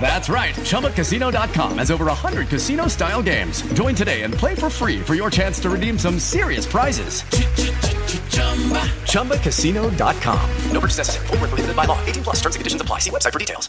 That's right. ChumbaCasino.com has over 100 casino style games. Join today and play for free for your chance to redeem some serious prizes. ChumbaCasino.com. No purchase necessary. Void were prohibited by law. 18 plus. Terms and conditions apply. See website for details.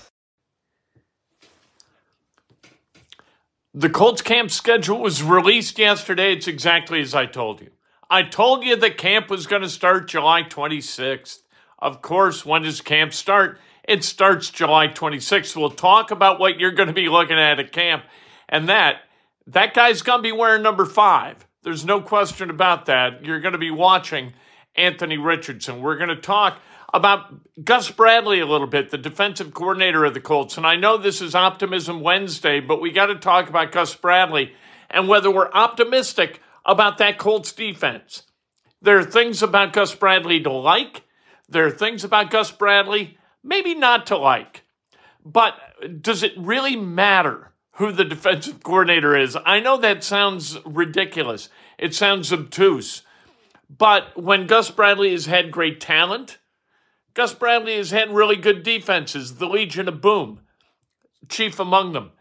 The Colts camp schedule was released yesterday. It's exactly as I told you. I told you the camp was going to start July 26th. Of course, when does camp start? It starts July 26th. We'll talk about what you're going to be looking at at camp. And that, that guy's going to be wearing number five. There's no question about that. You're going to be watching Anthony Richardson. We're going to talk about Gus Bradley a little bit, the defensive coordinator of the Colts. And I know this is Optimism Wednesday, but we got to talk about Gus Bradley and whether we're optimistic about that Colts defense. There are things about Gus Bradley to like. There are things about Gus Bradley maybe not to like. But does it really matter who the defensive coordinator is? I know that sounds ridiculous. It sounds obtuse. But when Gus Bradley has had great talent, Gus Bradley has had really good defenses, the Legion of Boom, chief among them.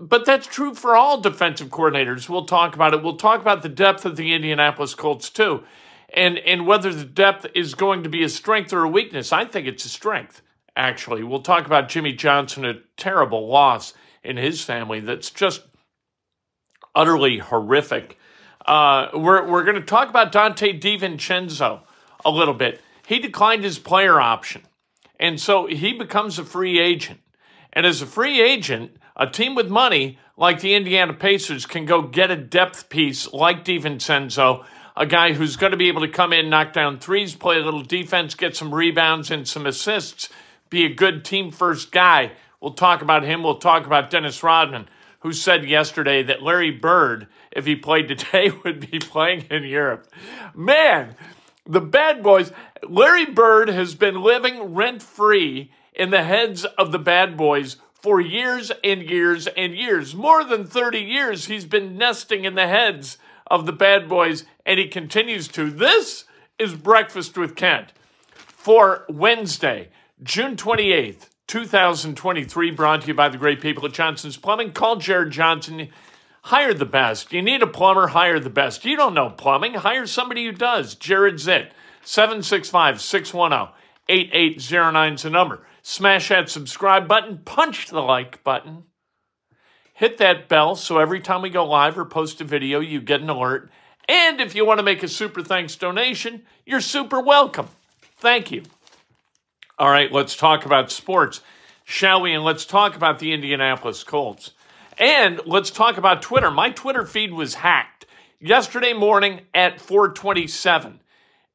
But that's true for all defensive coordinators. We'll talk about it. We'll talk about the depth of the Indianapolis Colts too. And and whether the depth is going to be a strength or a weakness. I think it's a strength, actually. We'll talk about Jimmie Johnson, a terrible loss in his family that's just utterly horrific. Uh, we're we're going to talk about Donte DiVincenzo a little bit. He declined his player option, and so he becomes a free agent. And as a free agent, a team with money like the Indiana Pacers can go get a depth piece like DiVincenzo, a guy who's going to be able to come in, knock down threes, play a little defense, get some rebounds and some assists, be a good team first guy. We'll talk about him. We'll talk about Dennis Rodman, who said yesterday that Larry Bird, if he played today, would be playing in Europe. Man, the bad boys. Larry Bird has been living rent free in the heads of the bad boys for years and years and years. More than 30 years, he's been nesting in the heads of the bad boys, and he continues to. This is Breakfast with Kent for Wednesday, June 28th, 2023, brought to you by the great people at Johnson's Plumbing. Call Jared Johnson. Hire the best. You need a plumber, hire the best. You don't know plumbing, hire somebody who does. Jared's it. 765 610 8809 is the number. Smash that subscribe button, punch the like button, hit that bell so every time we go live or post a video, you get an alert. And if you want to make a super thanks donation, you're super welcome. Thank you. All right, let's talk about sports, shall we? And let's talk about the Indianapolis Colts. And let's talk about Twitter. My Twitter feed was hacked yesterday morning at 427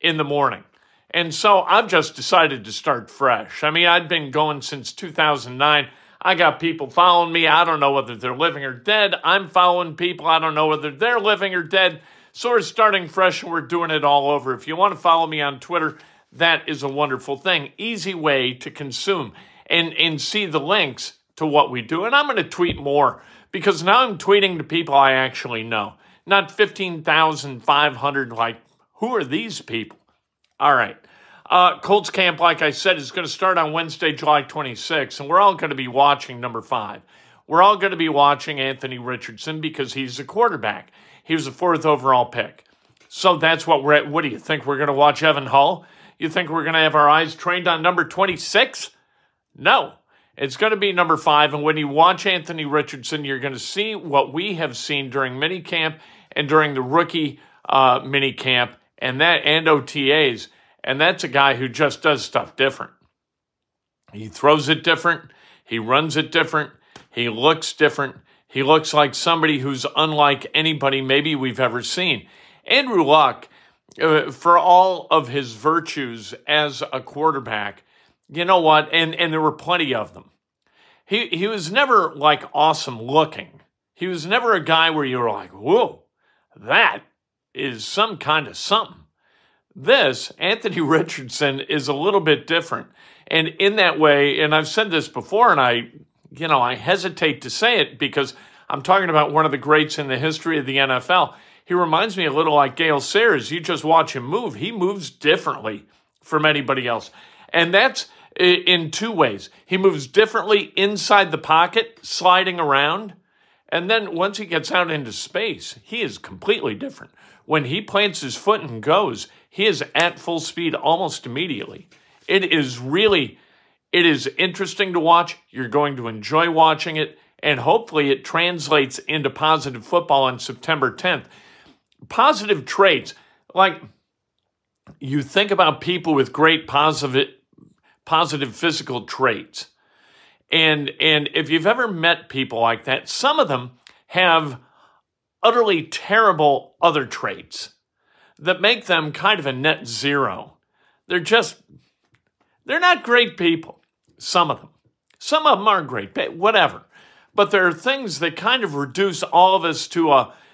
in the morning. And so I've just decided to start fresh. I mean, I'd been going since 2009. I got people following me. I don't know whether they're living or dead. I'm following people. I don't know whether they're living or dead. So we're starting fresh and we're doing it all over. If you want to follow me on Twitter, that is a wonderful thing. Easy way to consume and, and see the links to what we do. And I'm going to tweet more because now I'm tweeting to people I actually know, not 15,500 like, who are these people? All right. Uh, Colts camp, like I said, is going to start on Wednesday, July 26th, and we're all going to be watching number five. We're all going to be watching Anthony Richardson because he's a quarterback. He was a fourth overall pick. So that's what we're at. What do you think? We're going to watch Evan Hull? You think we're going to have our eyes trained on number 26? No. It's going to be number five. And when you watch Anthony Richardson, you're going to see what we have seen during minicamp and during the rookie uh, minicamp and that and OTAs. And that's a guy who just does stuff different. He throws it different. He runs it different. He looks different. He looks like somebody who's unlike anybody maybe we've ever seen. Andrew Luck, Uh, for all of his virtues as a quarterback, you know what? And and there were plenty of them. He he was never like awesome looking. He was never a guy where you were like, whoa, that is some kind of something. This, Anthony Richardson, is a little bit different. And in that way, and I've said this before, and I, you know, I hesitate to say it because I'm talking about one of the greats in the history of the NFL. He reminds me a little like Gale Sayers. You just watch him move, he moves differently from anybody else. And that's in two ways. He moves differently inside the pocket, sliding around. And then once he gets out into space, he is completely different. When he plants his foot and goes, he is at full speed almost immediately. It is really it is interesting to watch. You're going to enjoy watching it and hopefully it translates into positive football on September 10th. Positive traits like you think about people with great positive positive physical traits. And and if you've ever met people like that, some of them have utterly terrible other traits that make them kind of a net zero. They're just, they're not great people, some of them. Some of them are great, whatever. But there are things that kind of reduce all of us to a,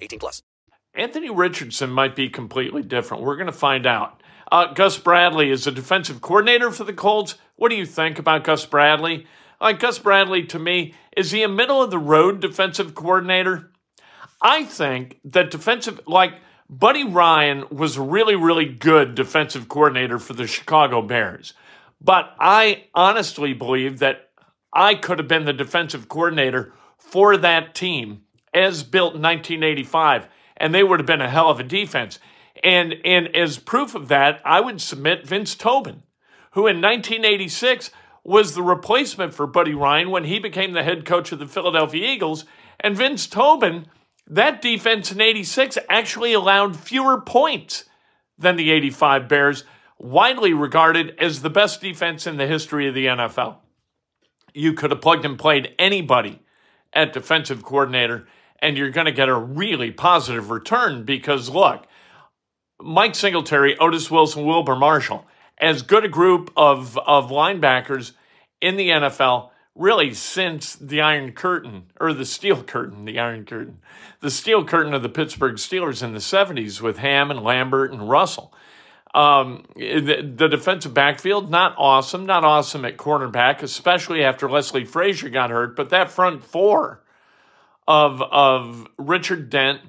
18 plus. Anthony Richardson might be completely different. We're going to find out. Uh, Gus Bradley is a defensive coordinator for the Colts. What do you think about Gus Bradley? Like Gus Bradley, to me, is he a middle of the road defensive coordinator? I think that defensive, like – Buddy Ryan was a really, really good defensive coordinator for the Chicago Bears. But I honestly believe that I could have been the defensive coordinator for that team as built in 1985, and they would have been a hell of a defense. And, and as proof of that, I would submit Vince Tobin, who in 1986 was the replacement for Buddy Ryan when he became the head coach of the Philadelphia Eagles. And Vince Tobin that defense in 86 actually allowed fewer points than the 85 Bears, widely regarded as the best defense in the history of the NFL. You could have plugged and played anybody at defensive coordinator, and you're going to get a really positive return because, look, Mike Singletary, Otis Wilson, Wilber Marshall, as good a group of, of linebackers in the NFL really since the Iron Curtain, or the Steel Curtain, the Iron Curtain, the Steel Curtain of the Pittsburgh Steelers in the 70s with Ham and Lambert and Russell. Um, the, the, defensive backfield, not awesome, not awesome at cornerback, especially after Leslie Frazier got hurt, but that front four of, of Richard Dent,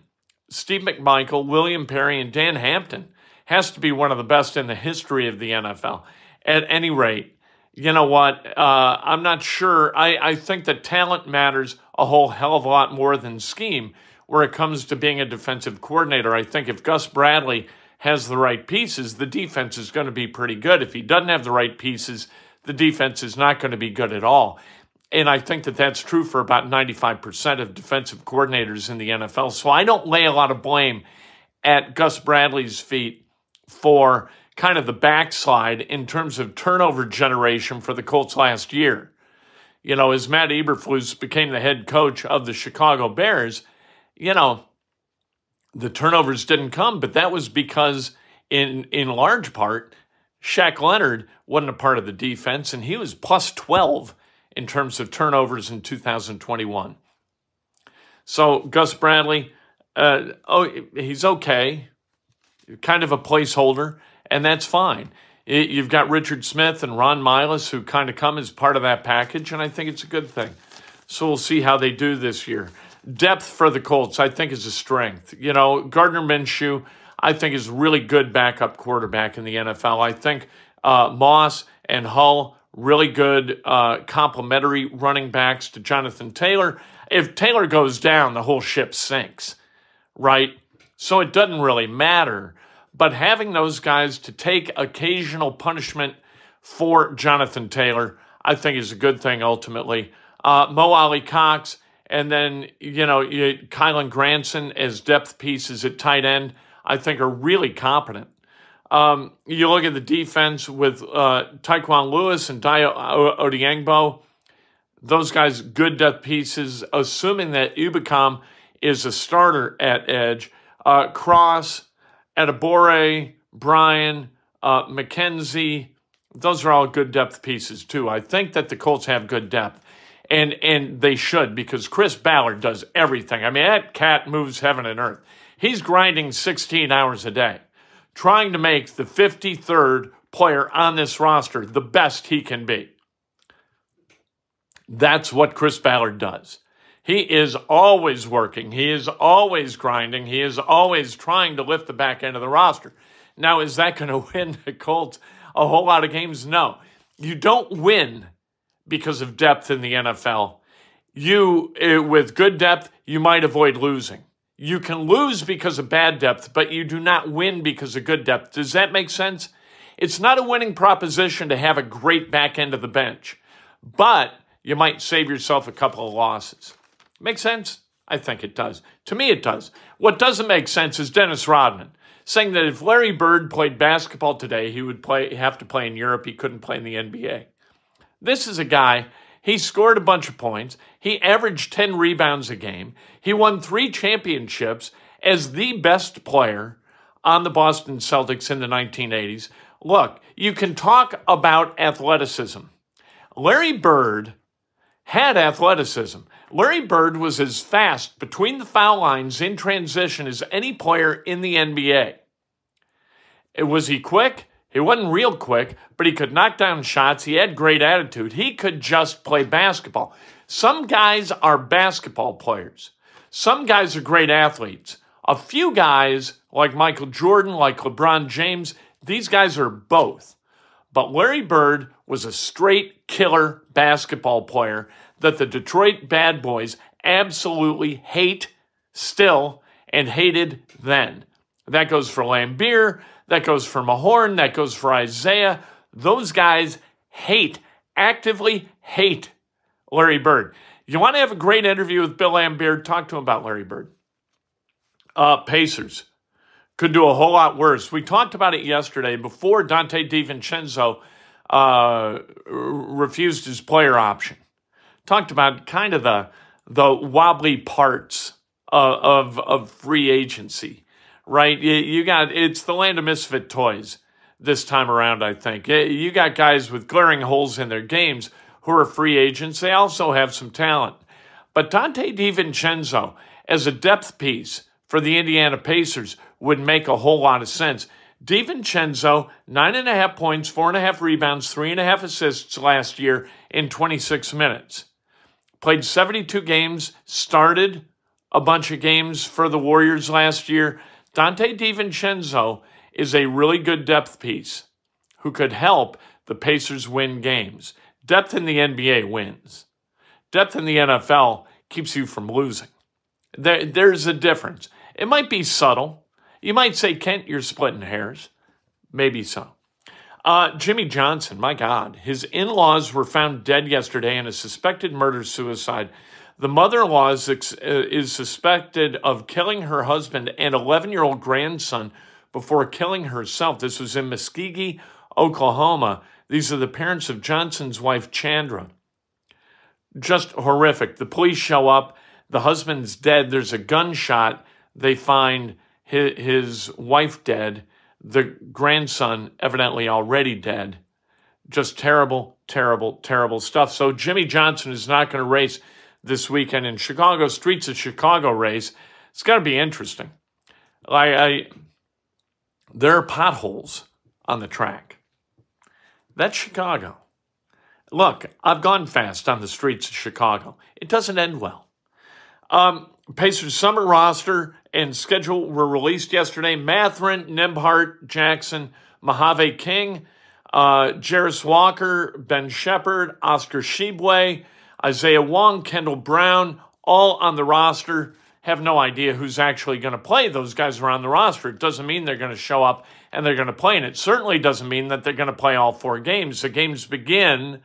Steve McMichael, William Perry, and Dan Hampton has to be one of the best in the history of the NFL. At any rate, you know what? Uh, I'm not sure. I, I think that talent matters a whole hell of a lot more than scheme where it comes to being a defensive coordinator. I think if Gus Bradley has the right pieces, the defense is going to be pretty good. If he doesn't have the right pieces, the defense is not going to be good at all. And I think that that's true for about 95% of defensive coordinators in the NFL. So I don't lay a lot of blame at Gus Bradley's feet for kind of the backslide in terms of turnover generation for the Colts last year. You know, as Matt Eberflus became the head coach of the Chicago Bears, you know, the turnovers didn't come, but that was because in in large part, Shaq Leonard wasn't a part of the defense, and he was plus 12 in terms of turnovers in 2021. So Gus Bradley, uh, oh, he's okay, kind of a placeholder, and that's fine. You've got Richard Smith and Ron Milus who kind of come as part of that package, and I think it's a good thing. So we'll see how they do this year. Depth for the Colts, I think, is a strength. You know, Gardner Minshew, I think, is really good backup quarterback in the NFL. I think uh, Moss and Hull really good uh, complementary running backs to Jonathan Taylor. If Taylor goes down, the whole ship sinks, right? So it doesn't really matter. But having those guys to take occasional punishment for Jonathan Taylor, I think is a good thing ultimately. Uh, Mo Alie-Cox, and then, you know, you, Kylen Granson as depth pieces at tight end, I think are really competent. Um, you look at the defense with uh, Tyquan Lewis and Dayo Odeyingbo. Those guys, good depth pieces, assuming that Ebukam is a starter at edge. Uh, Cross, Adebawore, Brian, uh, McKenzie, those are all good depth pieces too. I think that the Colts have good depth, and and they should because Chris Ballard does everything. I mean, that cat moves heaven and earth. He's grinding 16 hours a day trying to make the 53rd player on this roster the best he can be. That's what Chris Ballard does. He is always working. He is always grinding. He is always trying to lift the back end of the roster. Now, is that going to win the Colts a whole lot of games? No. You don't win because of depth in the NFL. You, eh, with good depth, you might avoid losing. You can lose because of bad depth, but you do not win because of good depth. Does that make sense? It's not a winning proposition to have a great back end of the bench, but you might save yourself a couple of losses. Make sense? I think it does. To me, it does. What doesn't make sense is Dennis Rodman saying that if Larry Bird played basketball today, he would play have to play in Europe. He couldn't play in the NBA. This is a guy he scored a bunch of points. He averaged 10 rebounds a game. He won three championships as the best player on the Boston Celtics in the 1980s. Look, you can talk about athleticism. Larry Bird had athleticism. Larry Bird was as fast between the foul lines in transition as any player in the NBA. Was he quick? He wasn't real quick, but he could knock down shots. He had great attitude. He could just play basketball. Some guys are basketball players. Some guys are great athletes. A few guys, like Michael Jordan, like LeBron James, these guys are both. But Larry Bird was a straight killer basketball player that the Detroit Bad Boys absolutely hate still and hated then. That goes for Laimbeer. That goes for Mahorn. That goes for Isiah. Those guys hate, actively hate Larry Bird. You want to have a great interview with Bill Laimbeer? Talk to him about Larry Bird. Uh, Pacers could do a whole lot worse. We talked about it yesterday before Donte DiVincenzo uh, refused his player option. Talked about kind of the the wobbly parts of, of, of free agency right? You, got it's the land of misfit toys this time around. I think you got guys with glaring holes in their games who are free agents. They also have some talent, but Donte DiVincenzo as a depth piece for the Indiana Pacers would make a whole lot of sense. DiVincenzo, nine and a half points, four and a half rebounds, three and a half assists last year in 26 minutes. Played 72 games, started a bunch of games for the Warriors last year. Donte DiVincenzo is a really good depth piece who could help the Pacers win games. Depth in the NBA wins. Depth in the NFL keeps you from losing. There, there's a difference. It might be subtle. You might say, Kent, you're splitting hairs. Maybe so. Uh, Jimmie Johnson, my God, his in laws were found dead yesterday in a suspected murder suicide. The mother in law is, uh, is suspected of killing her husband and 11 year old grandson before killing herself. This was in Muskogee, Oklahoma. These are the parents of Johnson's wife, Chandra. Just horrific. The police show up. The husband's dead. There's a gunshot. They find his wife dead the grandson evidently already dead. Just terrible, terrible, terrible stuff. So Jimmie Johnson is not going to race this weekend in Chicago. Streets of Chicago race. It's got to be interesting. I, I, there are potholes on the track. That's Chicago. Look, I've gone fast on the streets of Chicago. It doesn't end well. Um, Pacers summer roster and schedule were released yesterday. Mathurin, Nembhard, Jackson, Mojave King, uh, Jarace Walker, Ben Sheppard, Oscar Tshiebwe, Isaiah Wong, Kendall Brown, all on the roster. Have no idea who's actually going to play. Those guys are on the roster. It doesn't mean they're going to show up and they're going to play. And it certainly doesn't mean that they're going to play all four games. The games begin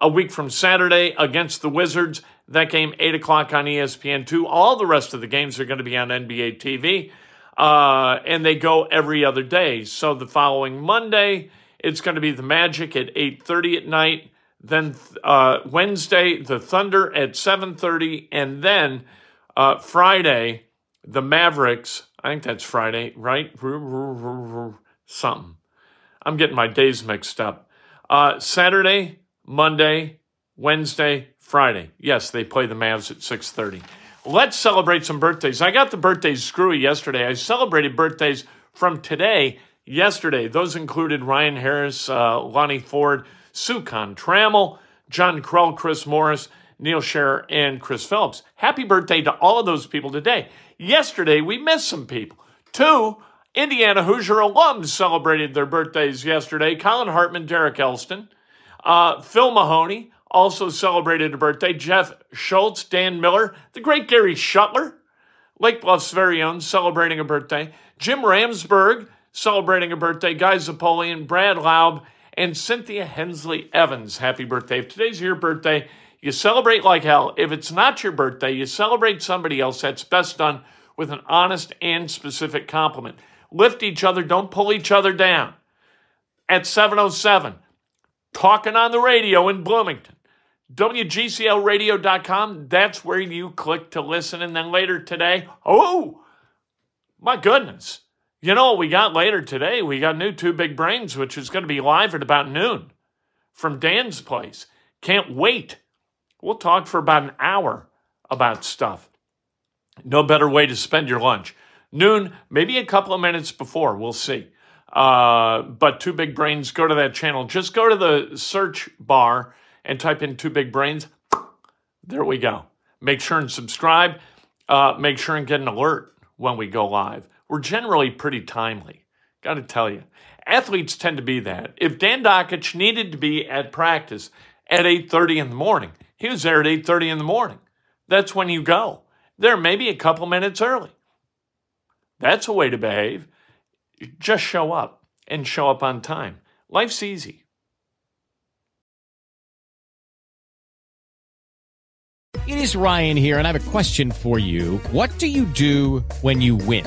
a week from Saturday against the Wizards. That game, 8 o'clock on ESPN2. All the rest of the games are going to be on NBA TV. Uh, and they go every other day. So the following Monday, it's going to be the Magic at 8.30 at night. Then uh, Wednesday, the Thunder at 7.30. And then uh, Friday, the Mavericks. I think that's Friday, right? Something. I'm getting my days mixed up. Uh, Saturday, Monday, Wednesday, Friday. Yes, they play the Mavs at 6:30. Let's celebrate some birthdays. I got the birthdays screwy yesterday. I celebrated birthdays from today, yesterday. Those included Ryan Harris, uh, Lonnie Ford, Sukan Trammell, John Krell, Chris Morris, Neil Scherer, and Chris Phillips. Happy birthday to all of those people today. Yesterday, we missed some people. Two Indiana Hoosier alums celebrated their birthdays yesterday Colin Hartman, Derek Elston. Uh, Phil Mahoney also celebrated a birthday. Jeff Schultz, Dan Miller, the great Gary Shuttler, Lake Bluff's very own, celebrating a birthday. Jim Ramsburg celebrating a birthday. Guy Zapolian, Brad Laub, and Cynthia Hensley Evans. Happy birthday. If today's your birthday, you celebrate like hell. If it's not your birthday, you celebrate somebody else. That's best done with an honest and specific compliment. Lift each other, don't pull each other down. At 707, talking on the radio in Bloomington. WGCLradio.com, that's where you click to listen. And then later today, oh, my goodness. You know what we got later today? We got new Two Big Brains, which is going to be live at about noon from Dan's place. Can't wait. We'll talk for about an hour about stuff. No better way to spend your lunch. Noon, maybe a couple of minutes before. We'll see. Uh, but Two Big Brains, go to that channel. Just go to the search bar and type in Two Big Brains. There we go. Make sure and subscribe. Uh, make sure and get an alert when we go live. We're generally pretty timely. Got to tell you, athletes tend to be that. If Dan Dakich needed to be at practice at 8:30 in the morning, he was there at 8:30 in the morning. That's when you go. There maybe a couple minutes early. That's a way to behave. Just show up and show up on time. Life's easy. It is Ryan here, and I have a question for you. What do you do when you win?